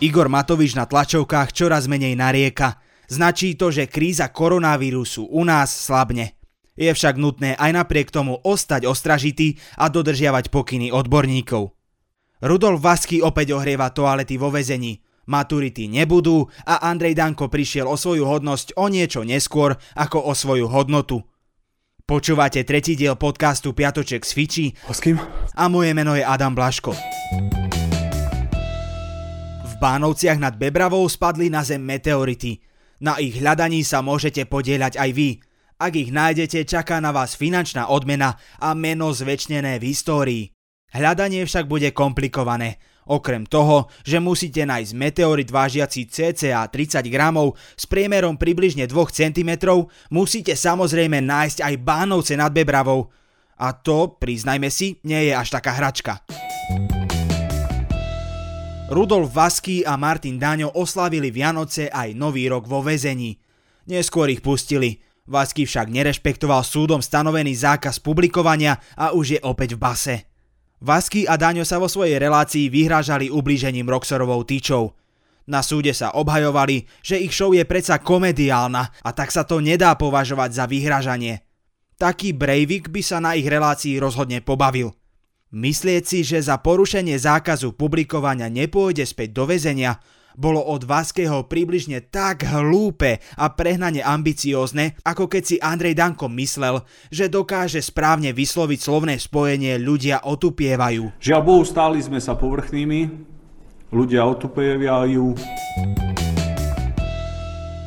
Igor Matovič na tlačovkách čoraz menej narieka. Značí to, že kríza koronavírusu u nás slabne. Je však nutné aj napriek tomu ostať ostražitý a dodržiavať pokyny odborníkov. Rudolf Vasky opäť ohrieva toalety vo vezení. Maturity nebudú a Andrej Danko prišiel o svoju hodnosť o niečo neskôr ako o svoju hodnotu. Počúvate tretí diel podcastu Piatoček z Fiči a moje meno je Adam Blaško. Bánovciach nad Bebravou spadli na zem meteority. Na ich hľadaní sa môžete podieľať aj vy. Ak ich nájdete, čaká na vás finančná odmena a meno zväčšnené v histórii. Hľadanie však bude komplikované. Okrem toho, že musíte nájsť meteorit vážiaci cca 30 gramov s priemerom približne 2 cm, musíte samozrejme nájsť aj Bánovce nad Bebravou. A to, priznajme si, nie je až taká hračka. Rudolf Vasky a Martin Daňo oslavili Vianoce aj Nový rok vo väzení. Neskôr ich pustili. Vasky však nerešpektoval súdom stanovený zákaz publikovania a už je opäť v base. Vasky a Daňo sa vo svojej relácii vyhrážali ublížením Roxorovou tyčou. Na súde sa obhajovali, že ich show je predsa komediálna a tak sa to nedá považovať za vyhražanie. Taký Breivik by sa na ich relácii rozhodne pobavil. Myslieť si, že za porušenie zákazu publikovania nepôjde späť do väzenia, bolo od Vaského približne tak hlúpe a prehnane ambiciózne, ako keď si Andrej Danko myslel, že dokáže správne vysloviť slovné spojenie ľudia otupievajú. Žiaľ Bohu, stáli sme sa povrchnými, ľudia otupievajú.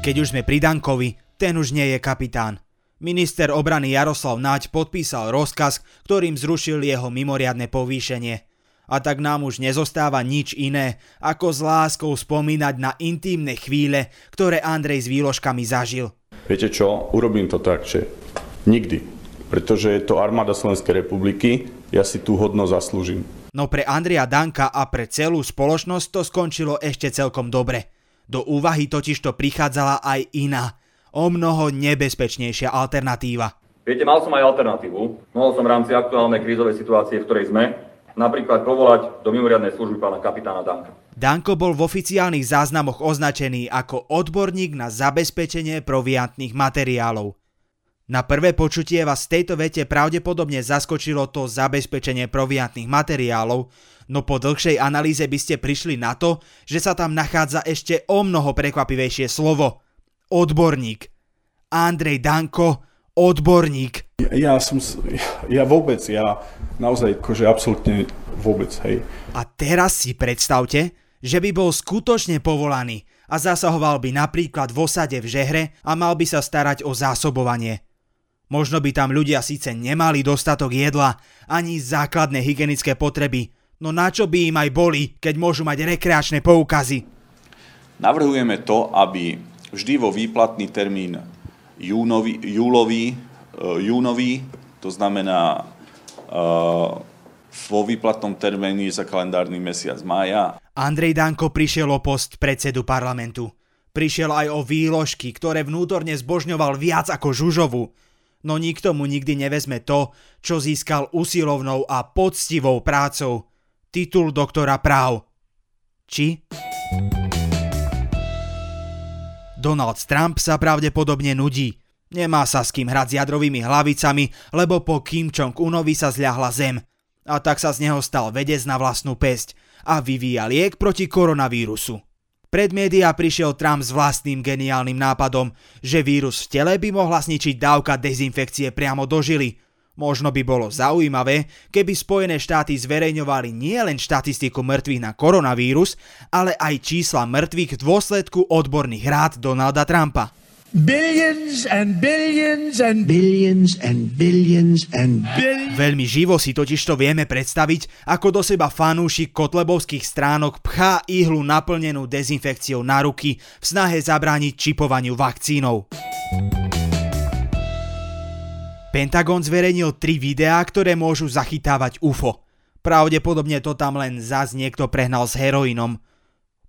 Keď už sme pri Dankovi, ten už nie je kapitán. Minister obrany Jaroslav Naď podpísal rozkaz, ktorým zrušil jeho mimoriadne povýšenie. A tak nám už nezostáva nič iné, ako s láskou spomínať na intímne chvíle, ktoré Andrej s výložkami zažil. Viete čo, urobím to tak, že nikdy. Pretože je to armáda Slovenskej republiky, ja si tú hodno zaslúžim. No pre Andreja Danka a pre celú spoločnosť to skončilo ešte celkom dobre. Do úvahy totižto prichádzala aj iná, o mnoho nebezpečnejšia alternatíva. Viete, mal som aj alternatívu. Mohol som v rámci aktuálnej krízovej situácie, v ktorej sme, napríklad povolať do mimoriadnej služby pána kapitána Danka. Danko bol v oficiálnych záznamoch označený ako odborník na zabezpečenie proviantných materiálov. Na prvé počutie vás v tejto vete pravdepodobne zaskočilo to zabezpečenie proviantných materiálov, no po dlhšej analýze by ste prišli na to, že sa tam nachádza ešte o mnoho prekvapivejšie slovo – odborník. Andrej Danko, odborník. Ja, ja som, ja vôbec, ja naozaj, akože absolútne vôbec, hej. A teraz si predstavte, že by bol skutočne povolaný a zasahoval by napríklad v osade v žehre a mal by sa starať o zásobovanie. Možno by tam ľudia síce nemali dostatok jedla ani základné hygienické potreby, no na čo by im aj boli, keď môžu mať rekreačné poukazy? Navrhujeme to, aby vždy vo výplatný termín júnový, júlový, uh, júnový, to znamená uh, vo výplatnom termíne za kalendárny mesiac mája. Andrej Danko prišiel o post predsedu parlamentu. Prišiel aj o výložky, ktoré vnútorne zbožňoval viac ako Žužovu. No nikto mu nikdy nevezme to, čo získal usilovnou a poctivou prácou. Titul doktora práv. Či? Donald Trump sa pravdepodobne nudí. Nemá sa s kým hrať s jadrovými hlavicami, lebo po Kim Jong-unovi sa zľahla zem. A tak sa z neho stal vedec na vlastnú pesť a vyvíja liek proti koronavírusu. Pred médiá prišiel Trump s vlastným geniálnym nápadom, že vírus v tele by mohla zničiť dávka dezinfekcie priamo do žily – Možno by bolo zaujímavé, keby Spojené štáty zverejňovali nielen štatistiku mŕtvych na koronavírus, ale aj čísla mŕtvych v dôsledku odborných rád Donalda Trumpa. Billions and billions and billions and billions and billions. Veľmi živo si totiž to vieme predstaviť, ako do seba fanúšik kotlebovských stránok pchá ihlu naplnenú dezinfekciou na ruky v snahe zabrániť čipovaniu vakcínou. Pentagon zverejnil tri videá, ktoré môžu zachytávať UFO. Pravdepodobne to tam len zás niekto prehnal s heroínom.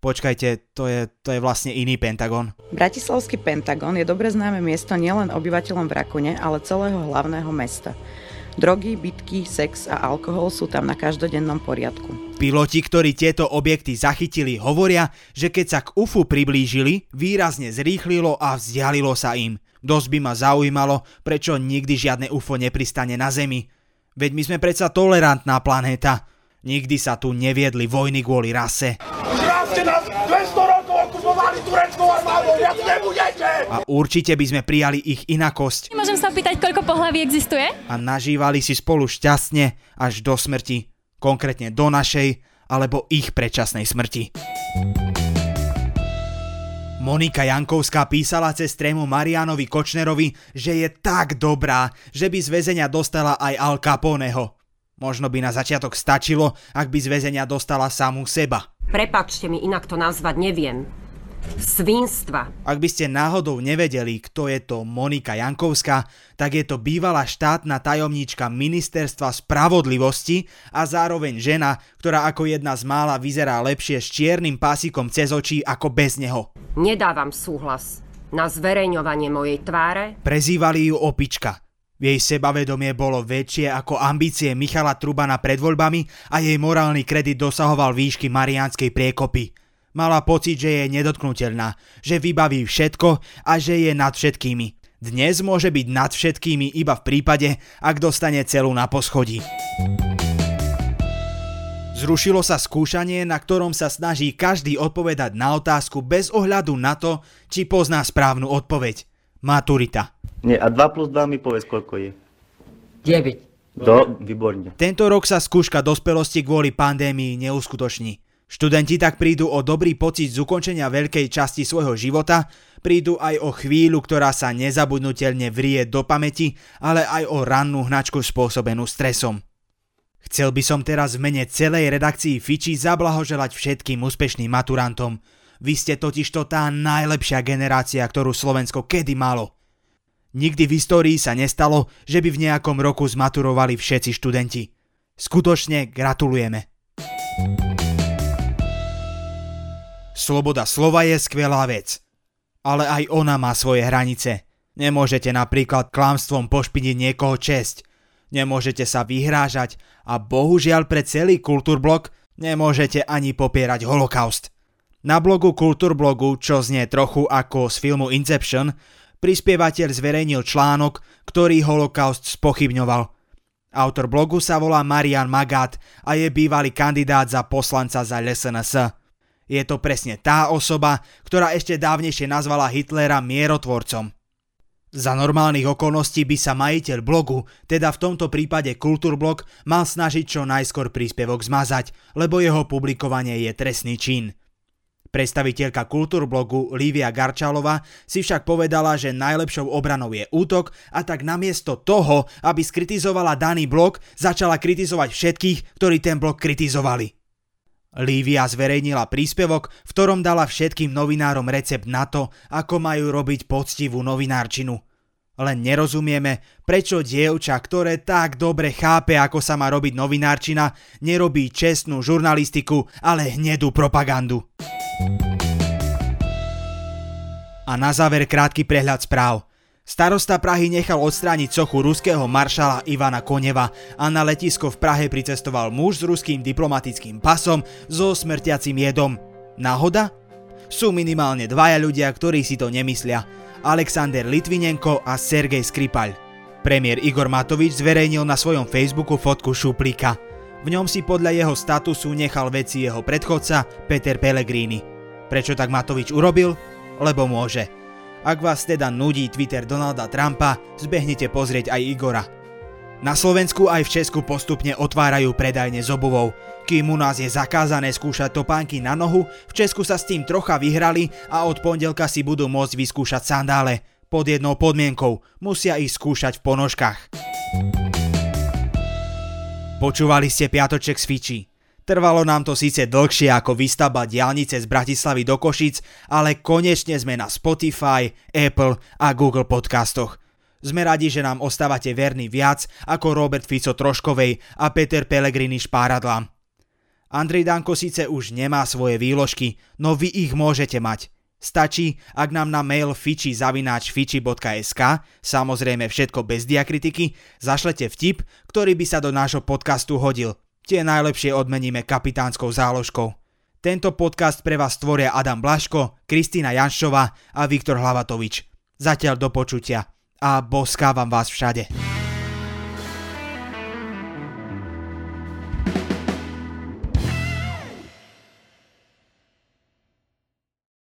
Počkajte, to je, to je vlastne iný Pentagon. Bratislavský Pentagon je dobre známe miesto nielen obyvateľom v Rakune, ale celého hlavného mesta. Drogy, bitky, sex a alkohol sú tam na každodennom poriadku. Piloti, ktorí tieto objekty zachytili, hovoria, že keď sa k UFU priblížili, výrazne zrýchlilo a vzdialilo sa im. Dosť by ma zaujímalo, prečo nikdy žiadne UFO nepristane na Zemi. Veď my sme predsa tolerantná planéta. Nikdy sa tu neviedli vojny kvôli rase. nás 200 rokov okupovali tureckou armádou, viac nebudete! A určite by sme prijali ich inakosť. Môžem sa opýtať, koľko pohlaví existuje? A nažívali si spolu šťastne až do smrti. Konkrétne do našej alebo ich predčasnej smrti. Monika Jankovská písala cez trému Marianovi Kočnerovi, že je tak dobrá, že by z väzenia dostala aj Al Caponeho. Možno by na začiatok stačilo, ak by z väzenia dostala samú seba. Prepačte mi, inak to nazvať neviem svinstva. Ak by ste náhodou nevedeli, kto je to Monika Jankovská, tak je to bývalá štátna tajomníčka Ministerstva spravodlivosti a zároveň žena, ktorá ako jedna z mála vyzerá lepšie s čiernym pásikom cez očí ako bez neho. Nedávam súhlas na zverejňovanie mojej tváre. Prezývali ju opička. Jej sebavedomie bolo väčšie ako ambície Michala Trubana pred voľbami a jej morálny kredit dosahoval výšky Mariánskej priekopy. Mala pocit, že je nedotknutelná, že vybaví všetko a že je nad všetkými. Dnes môže byť nad všetkými iba v prípade, ak dostane celú na poschodí. Zrušilo sa skúšanie, na ktorom sa snaží každý odpovedať na otázku bez ohľadu na to, či pozná správnu odpoveď. Maturita. Nie, a 2 plus 2 mi povedz, koľko je. 9. Do, výborne. Tento rok sa skúška dospelosti kvôli pandémii neuskutoční. Študenti tak prídu o dobrý pocit z ukončenia veľkej časti svojho života, prídu aj o chvíľu, ktorá sa nezabudnutelne vrie do pamäti, ale aj o rannú hnačku spôsobenú stresom. Chcel by som teraz v mene celej redakcii Fiči zablahoželať všetkým úspešným maturantom. Vy ste totižto tá najlepšia generácia, ktorú Slovensko kedy malo. Nikdy v histórii sa nestalo, že by v nejakom roku zmaturovali všetci študenti. Skutočne gratulujeme. Sloboda slova je skvelá vec. Ale aj ona má svoje hranice. Nemôžete napríklad klamstvom pošpiniť niekoho česť. Nemôžete sa vyhrážať a bohužiaľ pre celý kultúrblok nemôžete ani popierať holokaust. Na blogu Kultúrblogu, čo znie trochu ako z filmu Inception, prispievateľ zverejnil článok, ktorý holokaust spochybňoval. Autor blogu sa volá Marian Magát a je bývalý kandidát za poslanca za LSNS. Je to presne tá osoba, ktorá ešte dávnejšie nazvala Hitlera mierotvorcom. Za normálnych okolností by sa majiteľ blogu, teda v tomto prípade Kultúrblog, mal snažiť čo najskôr príspevok zmazať, lebo jeho publikovanie je trestný čin. Predstaviteľka kultúrblogu Lívia Garčalova si však povedala, že najlepšou obranou je útok a tak namiesto toho, aby skritizovala daný blog, začala kritizovať všetkých, ktorí ten blog kritizovali. Lívia zverejnila príspevok, v ktorom dala všetkým novinárom recept na to, ako majú robiť poctivú novinárčinu. Len nerozumieme, prečo dievča, ktoré tak dobre chápe, ako sa má robiť novinárčina, nerobí čestnú žurnalistiku, ale hnedú propagandu. A na záver krátky prehľad správ. Starosta Prahy nechal odstrániť sochu ruského maršala Ivana Koneva a na letisko v Prahe pricestoval muž s ruským diplomatickým pasom so smrtiacim jedom. Náhoda? Sú minimálne dvaja ľudia, ktorí si to nemyslia. Alexander Litvinenko a Sergej Skripal. Premiér Igor Matovič zverejnil na svojom Facebooku fotku šuplíka. V ňom si podľa jeho statusu nechal veci jeho predchodca Peter Pellegrini. Prečo tak Matovič urobil? Lebo môže. Ak vás teda nudí Twitter Donalda Trumpa, zbehnite pozrieť aj Igora. Na Slovensku aj v Česku postupne otvárajú predajne s obuvou. Kým u nás je zakázané skúšať topánky na nohu, v Česku sa s tým trocha vyhrali a od pondelka si budú môcť vyskúšať sandále. Pod jednou podmienkou, musia ich skúšať v ponožkách. Počúvali ste Piatoček z Fiči. Trvalo nám to síce dlhšie ako výstavba diálnice z Bratislavy do Košic, ale konečne sme na Spotify, Apple a Google podcastoch. Sme radi, že nám ostávate verní viac ako Robert Fico Troškovej a Peter Pellegrini Špáradla. Andrej Danko síce už nemá svoje výložky, no vy ich môžete mať. Stačí, ak nám na mail fiči.fiči.sk, samozrejme všetko bez diakritiky, zašlete vtip, ktorý by sa do nášho podcastu hodil. Tie najlepšie odmeníme kapitánskou záložkou. Tento podcast pre vás tvoria Adam Blaško, Kristýna Janšová a Viktor Hlavatovič. Zatiaľ do počutia a boskávam vás všade.